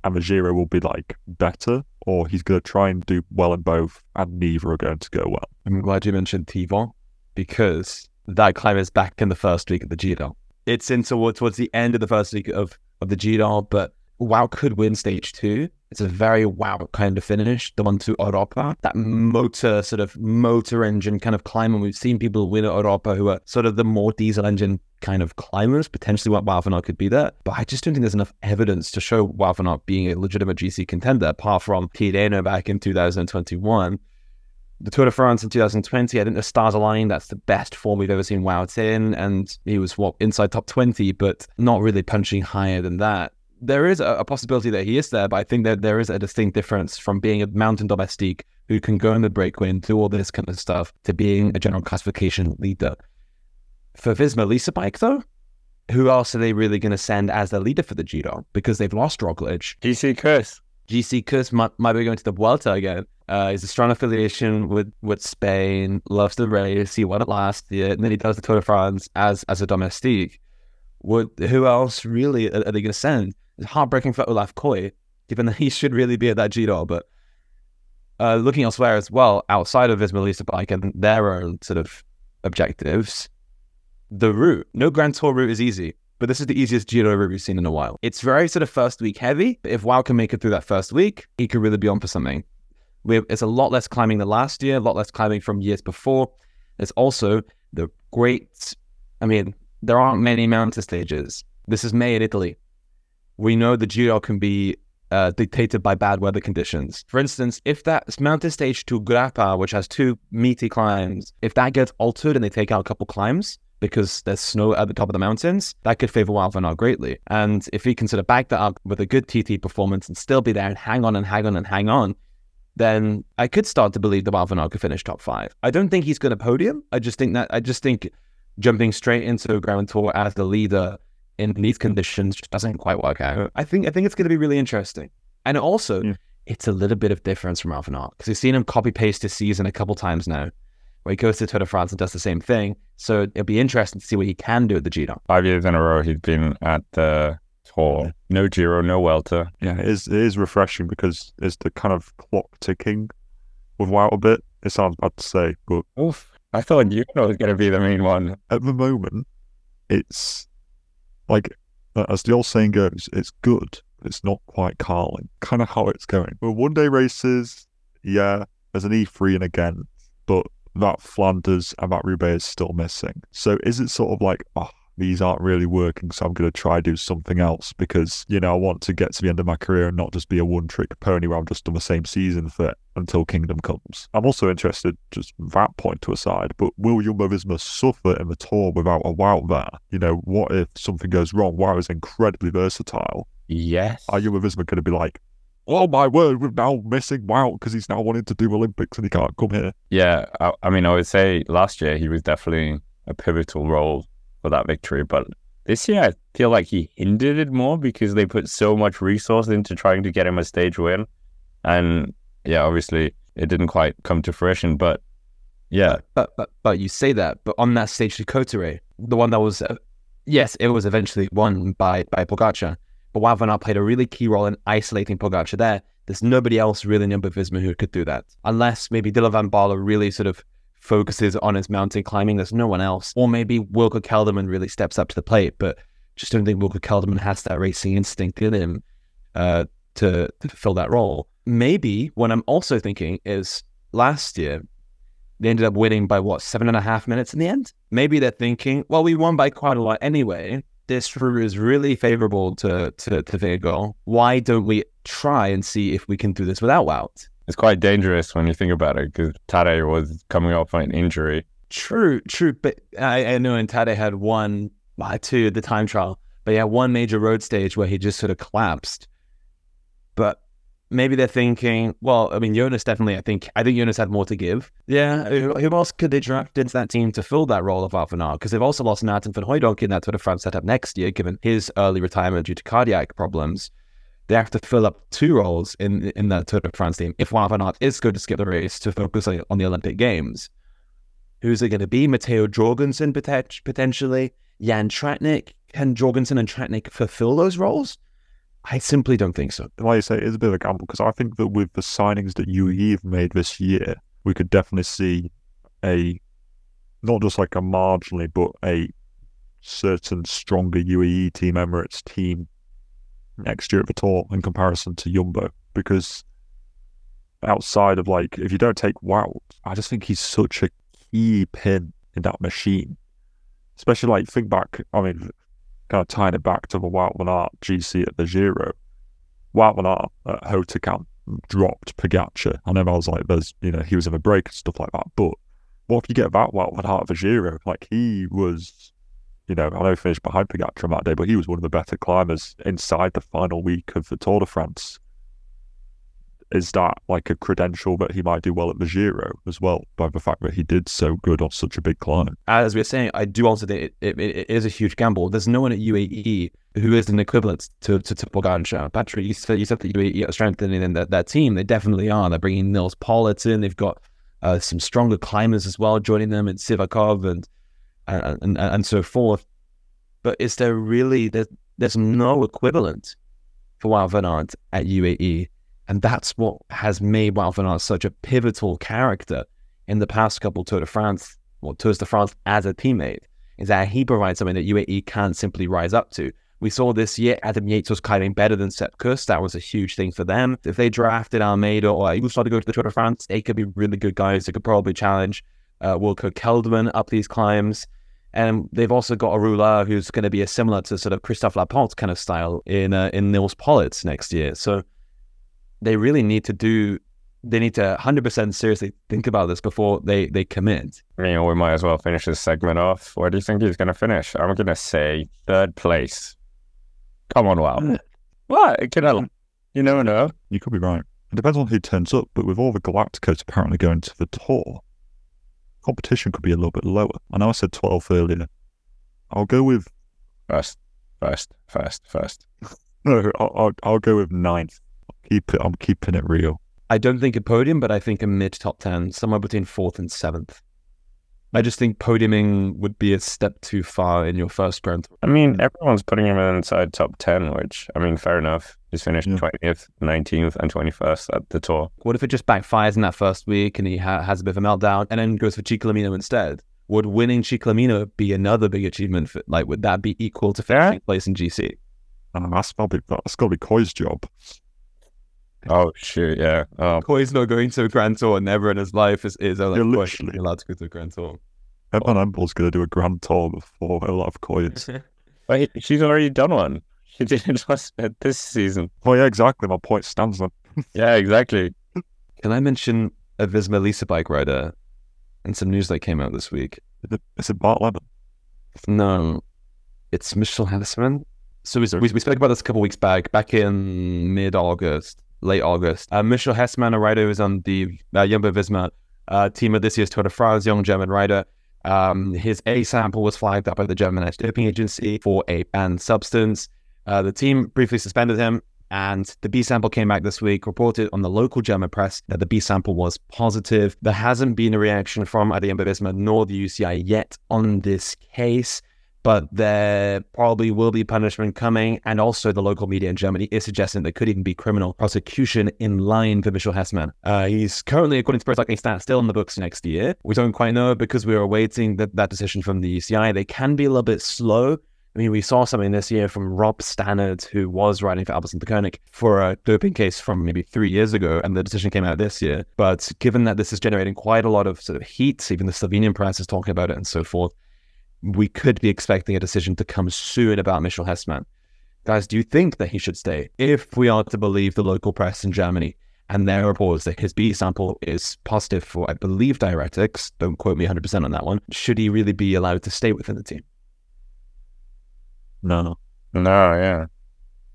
and the Giro will be like better, or he's going to try and do well in both, and neither are going to go well. I'm glad you mentioned Tivon because that climb is back in the first week of the Giro. It's in towards, towards the end of the first week of, of the Giro, but Wout could win stage two. It's a very wow kind of finish, the one to Oropa. That motor, sort of motor engine kind of climb. And we've seen people win at Oropa who are sort of the more diesel engine kind of climbers. Potentially what Aert could be there. But I just don't think there's enough evidence to show Aert being a legitimate GC contender, apart from Tirreno back in 2021 the Tour de France in 2020, I think the stars aligned. That's the best form we've ever seen Wout in. And he was, what, inside top 20, but not really punching higher than that. There is a, a possibility that he is there, but I think that there is a distinct difference from being a mountain domestique who can go in the breakwind, do all this kind of stuff, to being a general classification leader. For Visma Lease a Bike, though, who else are they really going to send as their leader for the Giro? Because they've lost Roglic. GC Kuss. GC Kuss might, might be going to the Vuelta again. Uh, he's a strong affiliation with, with Spain, loves the race, he won it last year, and then he does the Tour de France as as a domestique. Would who else really are, are they going to send? It's heartbreaking for Olav Kooij, given that he should really be at that Giro. But uh, looking elsewhere as well, outside of Visma Lease Bike and their own sort of objectives, the route, no Grand Tour route is easy but this is the easiest Giro we've seen in a while. It's very sort of first week heavy, if Wout can make it through that first week, he could really be on for something. We're, it's a lot less climbing than last year, a lot less climbing from years before. There's also the great, I mean, there aren't many mountain stages. This is May in Italy. We know the Giro can be uh, dictated by bad weather conditions. For instance, if that mountain stage to Grappa, which has two meaty climbs, if that gets altered and they take out a couple climbs, because there's snow at the top of the mountains, that could favor Wout van Aert greatly. And if he can sort of back that up with a good TT performance and still be there and hang on and hang on and hang on, then I could start to believe that Wout van Aert could finish top five. I don't think he's going to podium. I just think that I just think jumping straight into a Grand Tour as the leader in these conditions just doesn't quite work out. I think I think it's going to be really interesting, and also yeah. it's a little bit of difference from van because we've seen him copy paste his season a couple times now where he goes to Tour de France and does the same thing. So it'll be interesting to see what he can do at the Giro. Five years in a row, he's been at the Tour. No Giro, no Vuelta. Yeah, it is, it is refreshing because it's the kind of clock ticking with Wout a bit. It sounds bad to say, but Oof, I thought you was going to be the main one. At the moment, it's like as the old saying goes, it's good, but it's not quite Carling. Kind of how it's going. Well, one day races, yeah, there's an E3 and again, but that Flanders and that Roubaix is still missing. So is it sort of like, oh, these aren't really working, so I'm going to try do something else because, you know, I want to get to the end of my career and not just be a one trick pony where I'm just on the same season for until Kingdom comes. I'm also interested, just that point to aside, but will Jumbo Visma suffer in the tour without a Wout there? You know, what if something goes wrong? Wout is incredibly versatile. Yes. Are Jumbo Visma going to be like, oh my word, we're now missing Wout because he's now wanting to do Olympics and he can't come here. Yeah, I, I, mean, I would say last year he was definitely a pivotal role for that victory, but this year I feel like he hindered it more because they put so much resource into trying to get him a stage win, and yeah, obviously it didn't quite come to fruition. But Yeah. But but but you say that, but on that stage, the Cauterets, the one that was, uh, yes, it was eventually won by by Pogacar, but Wout van Aert played a really key role in isolating Pogacar there. There's nobody else really in Jumbo Visma who could do that, unless maybe Dylan van Baarle really sort of focuses on his mountain climbing. There's no one else, or maybe Wilco Kelderman really steps up to the plate, but just don't think Wilco Kelderman has that racing instinct in him uh, to to fill that role. Maybe what I'm also thinking is last year they ended up winning by what seven and a half minutes in the end. Maybe they're thinking, well, we won by quite a lot anyway. This route is really favorable to to to. Why don't we try and see if we can do this without Wout? It's quite dangerous when you think about it because Tadej was coming off an injury. True, true. But I, I know and Tadej had one, uh, two the time trial, but he had one major road stage where he just sort of collapsed. But maybe they're thinking, well, I mean, Jonas definitely, I think, I think Jonas had more to give. Yeah, uh, who, who else could they draft into that team to fill that role of Wout? Because they've also lost Nathan Van Hooydonck in that Tour de France setup next year, given his early retirement due to cardiac problems. They have to fill up two roles in in that Tour de France team. If Wout van Aert is going to skip the race to focus on, on the Olympic Games, who's it going to be? Matteo Jorgenson potentially? Jan Tratnik? Can Jorgenson and Tratnik fulfill those roles? I simply don't think so. Like you say, it is a bit of a gamble because I think that with the signings that UAE have made this year, we could definitely see a not just like a marginally, but a certain stronger UAE Team Emirates team next year at the tour in comparison to Jumbo. Because outside of like, if you don't take Wout, I just think he's such a key pin in that machine. Especially like think back, I mean, kind of tying it back to the Wout van Aert GC at the Giro. Wout van Aert at Hautacam dropped Pogacar. I know I was like, there's, you know, he was in a break and stuff like that. But what if you get that Wout van Aert at the Giro? Like he was, you know, I know he finished behind Pogacar on that day, but he was one of the better climbers inside the final week of the Tour de France is that like a credential that he might do well at the Giro as well by the fact that he did so good on such a big climb? As we were saying, I do also think it, it, it is a huge gamble. There's no one at UAE who is an equivalent to to, to Pogacar. Patrick, you said you said that UAE are strengthening that team. They definitely are. They're bringing Nils Politt in. They've got uh, some stronger climbers as well joining them, and Sivakov and and, and and so forth. But is there really there's, there's no equivalent for Wout van Aert at UAE? And that's what has made Wout van Aert such a pivotal character in the past couple Tour de France, or Tours de France as a teammate, is that he provides something that UAE can't simply rise up to. We saw this year Adam Yates was climbing better than Sepp Kuss. That was a huge thing for them. If they drafted Almeida or Ayuso to go to the Tour de France, they could be really good guys. They could probably challenge uh, Wilco Kelderman up these climbs. And they've also got a rouleur who's going to be a similar to sort of Christophe Laporte kind of style in uh, in Nils Politt next year. So they really need to do they need to 100% seriously think about this before they they commit I mean, we might as well finish this segment off. Where do you think he's going to finish? I'm going to say third place. Come on, wow. Uh, what? Can I, um, you never know. You could be right. It depends on who turns up, but with all the Galacticos apparently going to the tour, competition could be a little bit lower. I know I said 12 earlier. I'll go with. First, first, first, first. No, I'll, I'll, I'll go with ninth. Keep it. I'm keeping it real. I don't think a podium, but I think a mid top 10, somewhere between fourth and seventh. I just think podiuming would be a step too far in your first sprint. I mean, everyone's putting him inside top 10, which, I mean, fair enough. He's finished Yeah. 20th, 19th, and 21st at the tour. What if it just backfires in that first week and he ha- has a bit of a meltdown and then goes for Ciclamino instead? Would winning Ciclamino be another big achievement? For, like, would that be equal to finishing place in GC? And uh, that's probably that's got to be Kooij's job. Oh, shoot, yeah. Oh, Kooij's not going to a Grand Tour never in his life is, is like, Yeah, Kooij literally. isn't allowed to go to a Grand Tour. Evan Emble's going to do a grand tour before a lot of Kooij's. but he- she's already done one. She did it last, uh, this season. Oh yeah, exactly. My point stands then. Yeah, exactly. Can I mention a Visma Lease a bike rider and some news that came out this week? Is it- Is it Bart Lemmen? No, it's Michel Hessmann. So we, we, we spoke about this a couple weeks back, back in mid August, late August. Uh, Michel Hessmann, a rider who's on the uh, Jumbo Visma uh, team of this year's Tour de France, young German rider. Um, his A sample was flagged up by the German anti-doping agency for a banned substance. Uh, the team briefly suspended him, And the B sample came back this week, reported on the local German press that the B sample was positive. There hasn't been a reaction from either Jumbo Visma nor the UCI yet on this case but there probably will be punishment coming. And also, the local media in Germany is suggesting there could even be criminal prosecution in line for Michel Hessmann. Uh, he's currently, according to Pro Cycling Stats, still in the books next year. We don't quite know because we are awaiting that, that decision from the UCI. They can be a little bit slow. I mean, we saw something this year from Rob Stannard, who was riding for Alpecin-Deceuninck for a doping case from maybe three years ago, and the decision came out this year. But given that this is generating quite a lot of sort of heat, even the Slovenian press is talking about it and so forth, we could be expecting a decision to come soon about Michel Hessmann. Guys, do you think that he should stay? If we are to believe the local press in Germany and their reports that his B sample is positive for, I believe, diuretics, don't quote me 100% on that one, should he really be allowed to stay within the team? No. No, yeah.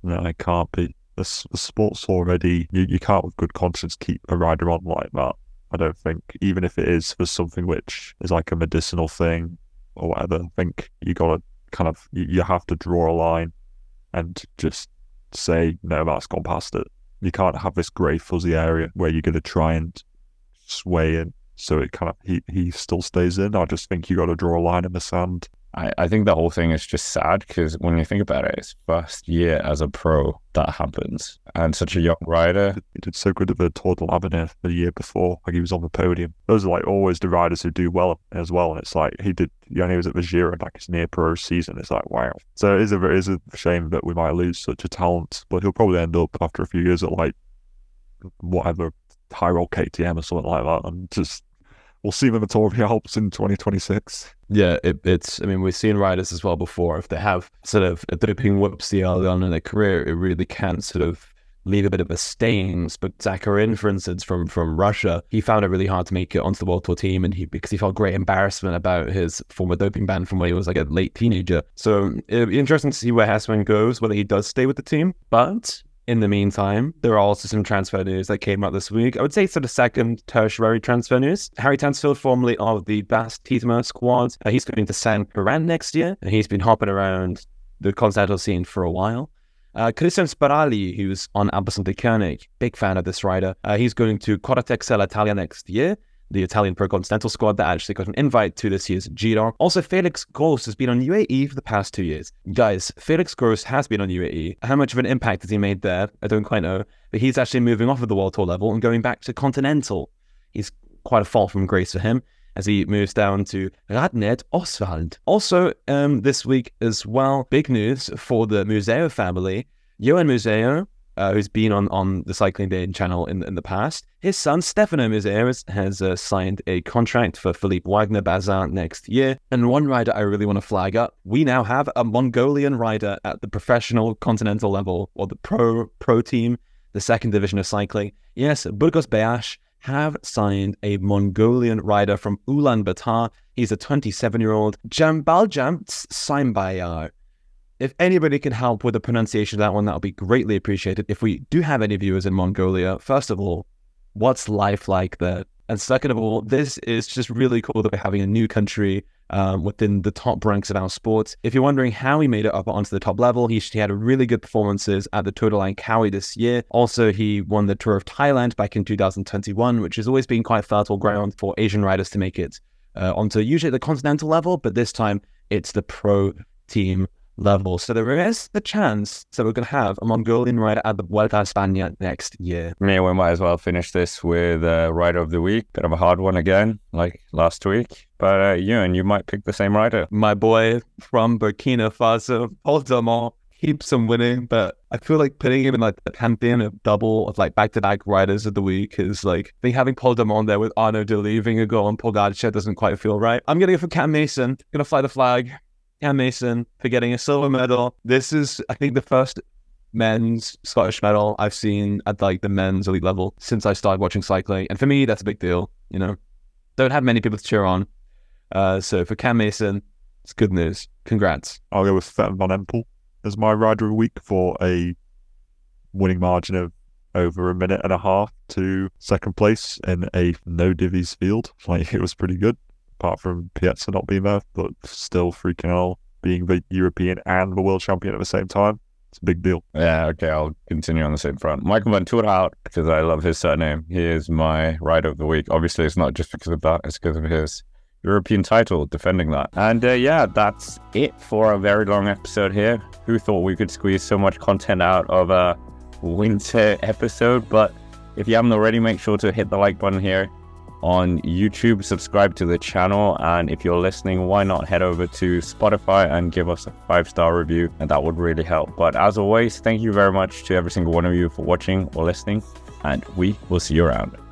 No, I can't be. The, the sport's already, you, you can't with good conscience keep a rider on like that. I don't think, even if it is for something which is like a medicinal thing or whatever. I think you got to kind of you, have to draw a line and just say no, that's gone past it. You can't have this grey fuzzy area where you're going to try and sway in so it kind of he he still stays in. I just think you got to draw a line in the sand I, I think the whole thing is just sad because when you think about it, it's first year as a pro that happens, and such a young rider. He did so good at the Tour de l'Avenir the year before, like he was on the podium. Those are like always the riders who do well as well, and it's like he did. You know, he was at the Giro, like his near pro season. It's like wow. So it is a it is a shame that we might lose such a talent, but he'll probably end up after a few years at like whatever Tyrol KTM or something like that, and just we'll see them at Tour of the Alps in 2026. Yeah, it, it's. I mean, we've seen riders as well before. If they have sort of a doping whoopsie early on in their career, it really can sort of leave a bit of a stain. But Zakharin, for instance, from from Russia, he found it really hard to make it onto the World Tour team, and he because he felt great embarrassment about his former doping ban from when he was like a late teenager. So it'd be interesting to see where Hessmann goes, whether he does stay with the team. But in the meantime, there are also some transfer news that came out this week. I would say sort of second tertiary transfer news. Harry Tanfield, formerly of the Bast Tietmer squad, uh, he's going to San Laurent next year, and he's been hopping around the continental scene for a while. Uh, Kristian Sbaragli, who's on Alpecin-Deceuninck, big fan of this rider, uh, he's going to Corratec-Selle Italia next year the Italian Pro Continental squad that actually got an invite to this year's Giro. Also, Felix Gross has been on UAE for the past two years. Guys, Felix Gross has been on UAE. How much of an impact has he made there? I don't quite know. But he's actually moving off of the World Tour level and going back to Continental. He's quite a fall from grace for him as he moves down to Radnet Oswald. Also, um, this week as well, big news for the Museeuw family. Johan Museeuw uh, who's been on, on the Cycling Day channel in, in the past. His son, Stefano Museeuw, has uh, signed a contract for Philippe Wagner Bazin next year. And one rider I really want to flag up we now have a Mongolian rider at the professional continental level, or the pro pro team, the second division of cycling. Yes, Burgos BH have signed a Mongolian rider from Ulaanbaatar. He's a 27 year old Jambaljam Saimbayar if anybody can help with the pronunciation of that one, that would be greatly appreciated. If we do have any viewers in Mongolia, first of all, what's life like there? And second of all, this is just really cool that we're having a new country um, within the top ranks of our sports. If you're wondering how he made it up onto the top level, he, he had really good performances at the Tour de Langkawi this year. Also, he won the Tour of Thailand back in 2021, which has always been quite fertile ground for Asian riders to make it uh, onto usually the continental level, but this time it's the pro team level. So there is the chance that we're going to have a Mongolian rider at the Vuelta a España next year. Yeah, we might as well finish this with uh, Rider of the Week. Bit of a hard one again, like last week. But uh, you and you might pick the same rider. My boy from Burkina Faso, Paul Daumont, keeps on winning, but I feel like putting him in like the pantheon of double of like back to back riders of the week is like I think having Paul Daumont there with Arnaud De Vingegaard and Pogacar doesn't quite feel right. I'm gonna go for Cam Mason, gonna fly the flag. Cam Mason for getting a silver medal. This is, I think, the first men's Scottish medal I've seen at like the men's elite level since I started watching cycling. And for me, that's a big deal. You know, don't have many people to cheer on. Uh, so for Cam Mason, it's good news. Congrats. I'll go with Fetton Van Empel as my rider of the week for a winning margin of over a minute and a half to second place in a no divvies field. Like it was pretty good apart from Piazza not being there, but still freaking hell being the European and the world champion at the same time. It's a big deal. Yeah, okay, I'll continue on the same front. Michael Vanthourenhout, because I love his surname. He is my rider of the week. Obviously, it's not just because of that, it's because of his European title, defending that. And uh, yeah, that's it for a very long episode here. Who thought we could squeeze so much content out of a winter episode? But if you haven't already, make sure to hit the like button here on YouTube, subscribe to the channel, and if you're listening, why not head over to Spotify and give us a five star review? And that would really help. But as always, thank you very much to every single one of you for watching or listening, and we will see you around.